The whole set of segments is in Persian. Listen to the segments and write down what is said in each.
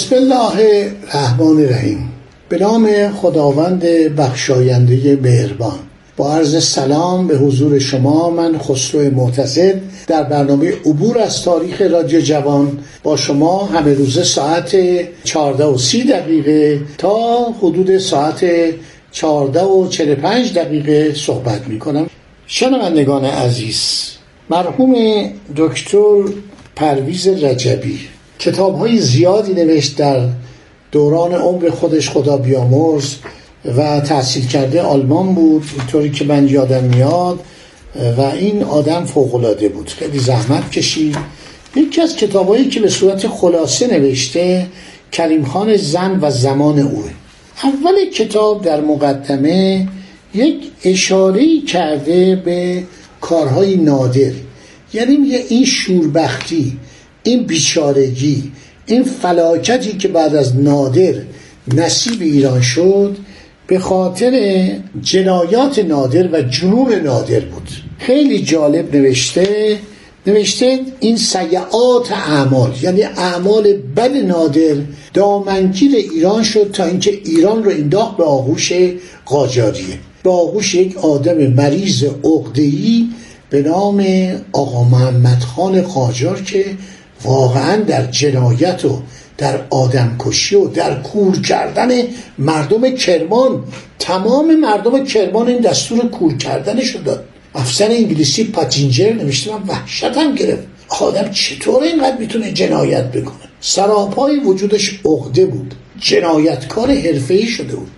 بسم الله الرحمن الرحیم. به نام خداوند بخشاینده مهربان. با عرض سلام به حضور شما من خسرو معتزد در برنامه عبور از تاریخ رادیو جوان. با شما همه روزه ساعت 14 و 30 دقیقه تا حدود ساعت 14 و 45 دقیقه صحبت می کنم شنوندگان عزیز مرحوم دکتر پرویز رجبی کتاب های زیادی نوشت در دوران عمر خودش خدا بیامرز و تحصیل کرده آلمان بود اینطوری که من یادم میاد. و این آدم فوقلاده بود. خیلی زحمت کشید. یکی از کتابهایی که به صورت خلاصه نوشته کریم خان زن و زمان او. اول کتاب در مقدمه یک اشاره کرده به کارهای نادر. یعنی میگه این شوربختی این بیچارگی این فلاکتی که بعد از نادر نصیب ایران شد به خاطر جنایات نادر و جنون نادر بود. خیلی جالب نوشته نوشته این سیعات اعمال یعنی اعمال بد نادر دامنگیر ایران شد تا اینکه ایران رو انداخت به آغوش قاجاریه. به آغوش یک آدم مریض عقده‌ای به نام آقا محمد خان قاجار که واقعا در جنایت و در آدمکشی و در کور کردن مردم کرمان تمام مردم کرمان این دستور کور کردنش داد. افسر انگلیسی پاتینجر نوشته من وحشتم گرفت. آدم چطور اینقدر می‌تونه جنایت بکنه؟ سراپای وجودش عقده بود. جنایتکار حرفه‌ای شده بود.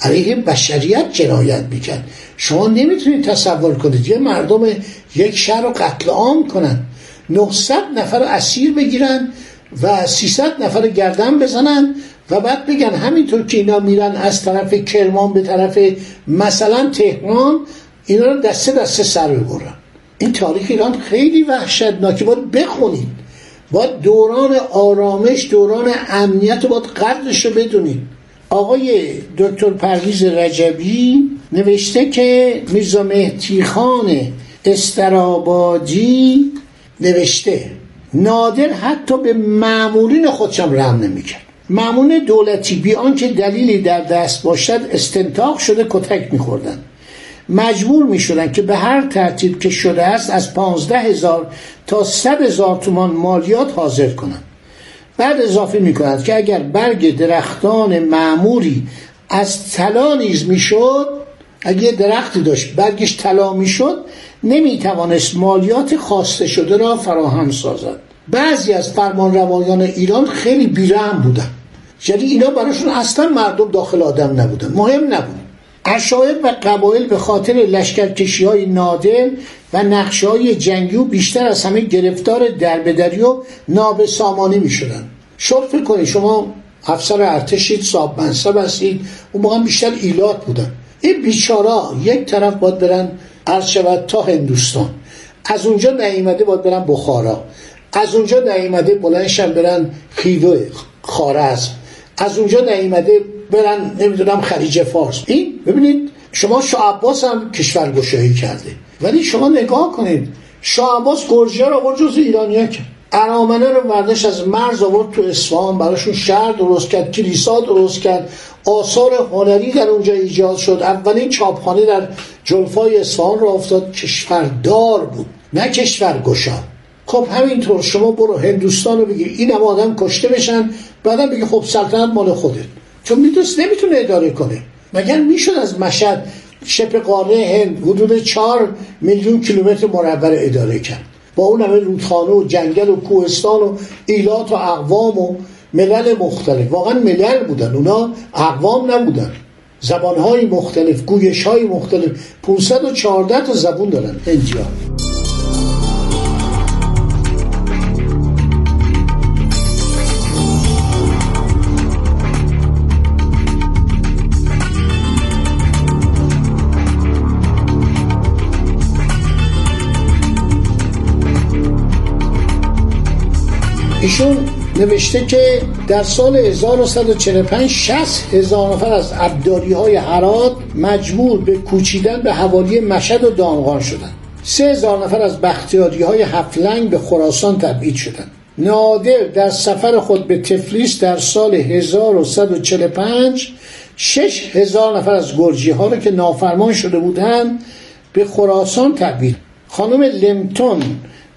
علیه بشریت جنایت می‌کرد. شما نمی‌تونید تصور کنید یه مردم یک شهر رو قتل عام کنن. 900 نفر اسیر بگیرن و 300 نفر گردن بزنن و بعد بگن همینطور که اینا میرن از طرف کرمان به طرف مثلا تهران اینا رو دسته دسته سر ببرن این تاریخ ایران خیلی وحشتناکه باید بخونید. باید دوران آرامش دوران امنیت باید قدرش رو بدونید. آقای دکتر پرویز رجبی نوشته که میرزا مهدی خان استرابادی نوشته. نادر حتی به معمولین خودشم رحم نمی‌کرد. معمولین دولتی بی آنکه دلیلی در دست باشد استنتاق شده کتک میخوردن. مجبور می‌شدن که به هر ترتیب که شده است از پانزده هزار تا صد هزار تومان مالیات حاضر کنند بعد اضافه می‌کنند که اگر برگ درختان معموری از طلا نیز می‌شد اگه درختی داشت برگش طلا می‌شد نمی‌توانست مالیات خواسته شده را فراهم سازد. بعضی از فرمان روایان ایران خیلی بیرحم بودن یعنی اینا براشون اصلا مردم داخل آدم نبودن. مهم نبود. اشایر و قبایل به خاطر لشکرکشی های نادر و نقشه های جنگی و بیشتر از همه گرفتار دربدری و نابسامانی می شدن فکر کنید شما افسر ارتشید صاحب منصب هستید اون موقع بیشتر ایلات بودن. این بیچارا یک طرف باید برن عرض شود تا هندوستان. از اونجا نیامده باید برن بخارا. از اونجا نیامده بلندشن برن خیدو خارزم از اونجا نیامده برن نمی‌دونم خلیج فارس. این ببینید شما شاه عباس هم کشور گشایی کرده. ولی شما نگاه کنید شاه عباس رو آورد جز ایرانیا کرد. ارامنه رو بردش از مرز آورد تو اصفهان براشون شهر درست کرد کلیسا درست کرد. آثار هنری در اونجا ایجاد شد. اولین چاپخانه در جلفای اصفهان را افتاد. کشوردار بود نه کشور گشا خب همینطور شما برو هندوستان رو بگیر این هم آدم کشته بشن بعدم بگی خب سلطنت مال خودت. چون می‌دونست نمی‌تونه اداره کنه. مگر می‌شد از مشهد شبه قاره هند حدود چهار میلیون کیلومتر مربع اداره کرد؟ با اون همه رودخانه و جنگل و کوهستان و ایلات و اقوام و ملل مختلف. واقعا ملل بودن. اونا اقوام نبودن. زبانهای مختلف گویش های مختلف 514 تا زبون دارن هندیا ایشون نوشته که در سال 1145 60 هزار نفر از عبداری های حرات مجبور به کوچیدن به حوالی مشهد و دامغان شدند. سه هزار نفر از بختیاری های هفلنگ به خراسان تبعید شدند. نادر در سفر خود به تفلیس در سال 1145 شش هزار نفر از گرجی ها را که نافرمان شده بودند به خراسان تبعید. خانم لمتون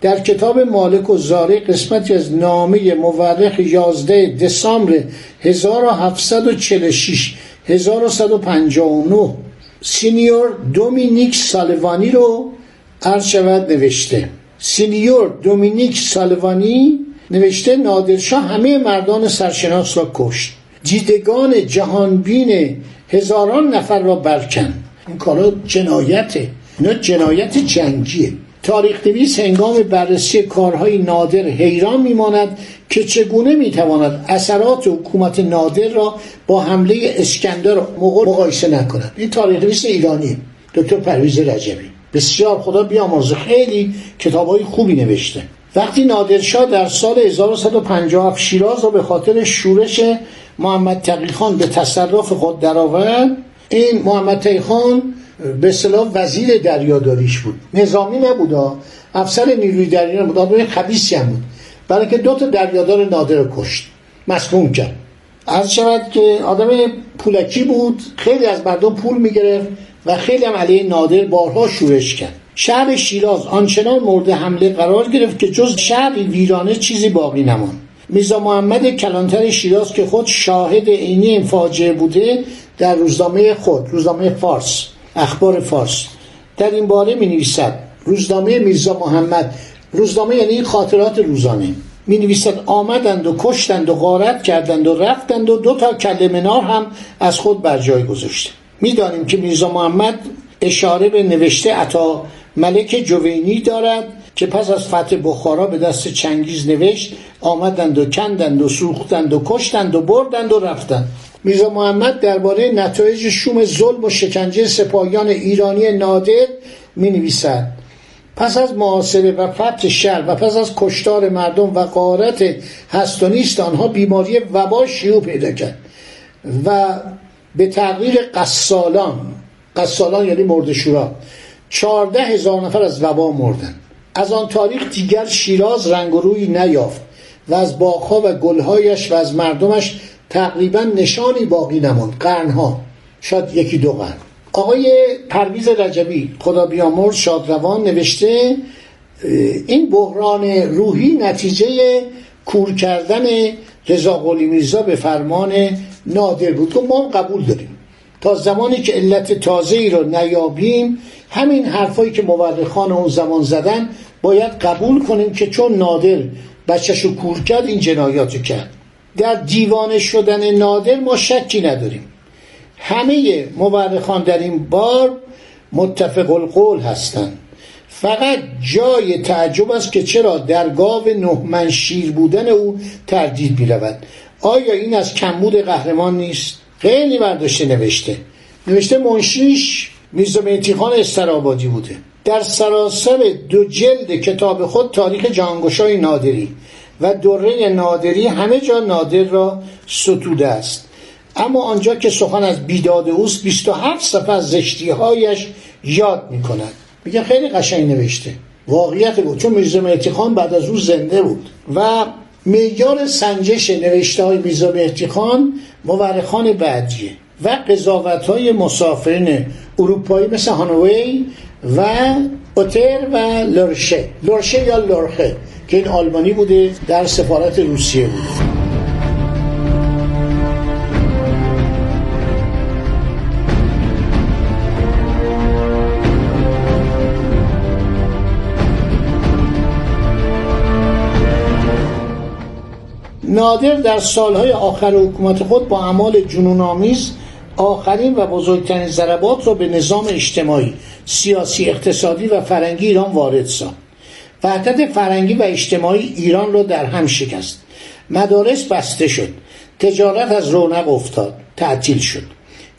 در کتاب مالک و زارع قسمتی از نامه مورخ 11 دسامبر 1746 1159 سینیور دومینیک سالوانی رو عرض شود نوشته. سینیور دومینیک سالوانی نوشته نادرشاه همه مردان سرشناس را کشت. دیدگان جهانبین هزاران نفر را برکند. این کارا جنایته اینا جنایت جنگیه. تاریخ نویس هنگام بررسی کارهای نادر حیران میماند که چگونه می‌تواند اثرات حکومت نادر را با حمله اسکندر مغول مقایسه نکند. این تاریخ نویس ایرانی دکتر پرویز رجبی. بسیار خدا بیامرزه. خیلی کتاب های خوبی نوشته. وقتی نادرشاه در سال 1157 شیراز را به خاطر شورش محمد تقیخان به تصرف خود درآورد این محمد تقیخان به اصطلاح وزیر دریاداریش بود. نظامی نبود افسر نیروی دریایی بود. آدم خبیثی هم بود. برای که دو تا دریادار نادر کشت. مسموم کرد. عرض شود که آدم پولکی بود. خیلی از مردم پول می‌گرفت و خیلی هم علیه نادر بارها شورش کرد. شهر شیراز آنچنان مورد حمله قرار گرفت که جز شهری ویرانه چیزی باقی نماند. میزا محمد کلانتر شیراز که خود شاهد عینی این فاجعه بوده در روزنامه خود روزنامه فارس. اخبار فارس. در این باره می نویسد روزنامه میرزا محمد روزنامه یعنی خاطرات روزانه. می نویسد آمدند و کشتند و غارت کردند و رفتند و دو تا کل منار هم از خود بر جای گذاشته می‌دانیم که میرزا محمد اشاره به نوشته عطا ملک جوینی دارد که پس از فتح بخارا به دست چنگیز نوشت آمدند و کندند و سوختند و کشتند و بردند و رفتند. میرزا محمد درباره نتایج شوم ظلم و شکنجه سپاهیان ایرانی نادر می نویسد پس از معاصره و فتح شهر و پس از کشتار مردم و قارت هست و آنها بیماری وبا شیوع پیدا کرد و به تغییر قصالان قصالان یعنی مرد شورا چارده هزار نفر از وبا مردن. از آن تاریخ دیگر شیراز رنگ روی نیافت و از باغها و گلهایش و از مردمش تقریبا نشانی باقی نماند. قرنها. شاید یکی دو قرن. آقای پرویز رجبی خدا بیامرز شادروان نوشته این بحران روحی نتیجه کور کردن رضا قلی میرزا به فرمان نادر بود. که ما قبول داریم. تا زمانی که علت تازه ای رو نیابیم همین حرفایی که مورخان اون زمان زدن باید قبول کنیم که چون نادر بچهشو کور کرد این جنایاتو کرد. در دیوانه شدن نادر ما شکی نداریم. همه مورخان در این بار متفق القول هستند. فقط جای تعجب است که چرا در گاو نهمن شیر بودن او تردید می رود آیا این از کمبود قهرمان نیست؟ خیلی برداشته نوشته. نوشته منشیش میرزا خان استرابادی بوده. در سراسر دو جلد کتاب خود تاریخ جانگشای نادری. و دره نادری همه جا نادر را ستوده است. اما آنجا که سخن از بیداد اوست 27 صفحه از زشتی هایش یاد می کند میگه خیلی قشنگ نوشته. واقعیت بود چون میرزا خان بعد از او زنده بود. و میار سنجش نوشته های میرزا خان مورخان بعدیه و قضاوت های مسافرین اروپایی مثل هانوی و اوتر و لرشه لرشه یا لرخه که این آلمانی بوده در سفارت روسیه بوده. نادر در سالهای آخر حکومت خود با اعمال جنونآمیز آخرین و بزرگترین ضربات را به نظام اجتماعی سیاسی اقتصادی و فرنگی ایران وارد ساخت. وحدت فرنگی و اجتماعی ایران را در هم شکست. مدارس بسته شد. تجارت از رونق افتاد. تعطیل شد.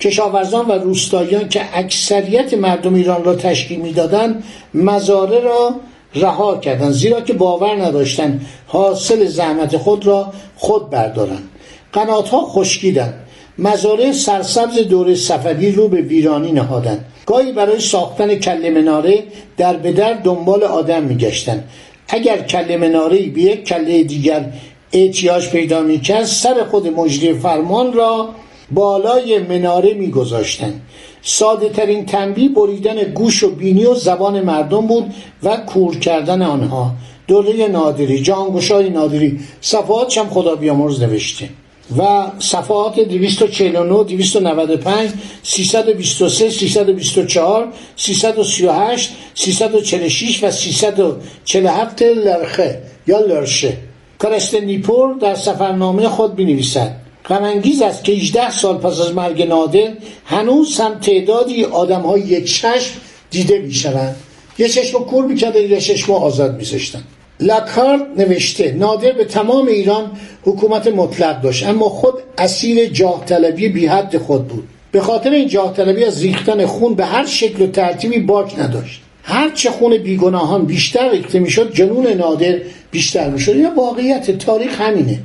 کشاورزان و روستاییان که اکثریت مردم ایران را تشکیل می‌دادند مزاره را رها کردند. زیرا که باور نداشتند حاصل زحمت خود را خود بردارند. قناتها خشکیدند. مزارع سرسبز دور صفوی رو به ویرانی نهادند. گاهی برای ساختن کل مناره در به در دنبال آدم میگشتند اگر کل مناره به یک کله دیگر احتیاج پیدا می‌کرد سر خود مجری فرمان را بالای مناره میگذاشتند ساده ترین تنبیه بریدن گوش و بینی و زبان مردم بود و کور کردن آنها. دوره نادری جانگوشای نادری. صفحات هم خدا بیامرز نوشته. و صفحات 249 295 323 324 338 346 و 347 لرخه یا لرشه. کرست نیپور در سفرنامه خود بنویسد. غمانگیز است که 18 سال پس از مرگ نادر هنوز هم تعدادی آدم های یک چشم دیده می‌شوند. یه چشم کور می‌کردن یه چشم آزاد میذاشتن. لاکارد نوشته نادر به تمام ایران حکومت مطلق داشت اما خود اسیر جاه طلبی بی حد خود بود. به خاطر این جاه طلبی از ریختن خون به هر شکل و ترتیبی باک نداشت. هر چه خون بیگناهان بیشتر ریخته می‌شد جنون نادر بیشتر می‌شد. یا واقعیت تاریخ همینه.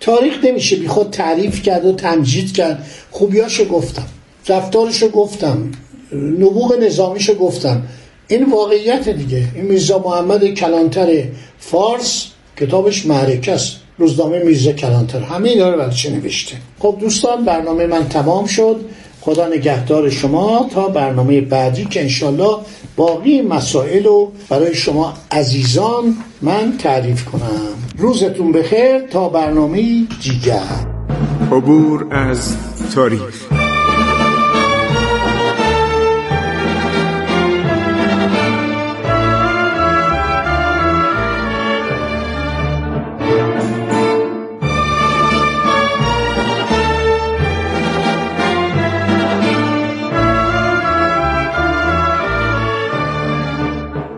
تاریخ نمیشه بی خود تعریف کرد و تمجید کرد. خوبیاشو گفتم رفتارشو گفتم نبوغ نظامیشو گفتم. این واقعیت دیگه. این میرزا محمد کلانتر فارس کتابش معرکه است. روزنامه میرزا کلانتر. همه اینا رو چه نوشته. خب دوستان برنامه من تمام شد. خدا نگهدار شما. تا برنامه بعدی که انشالله باقی مسائل رو برای شما عزیزان من تعریف کنم. روزتون بخیر. تا برنامه دیگر. عبور از تاریخ.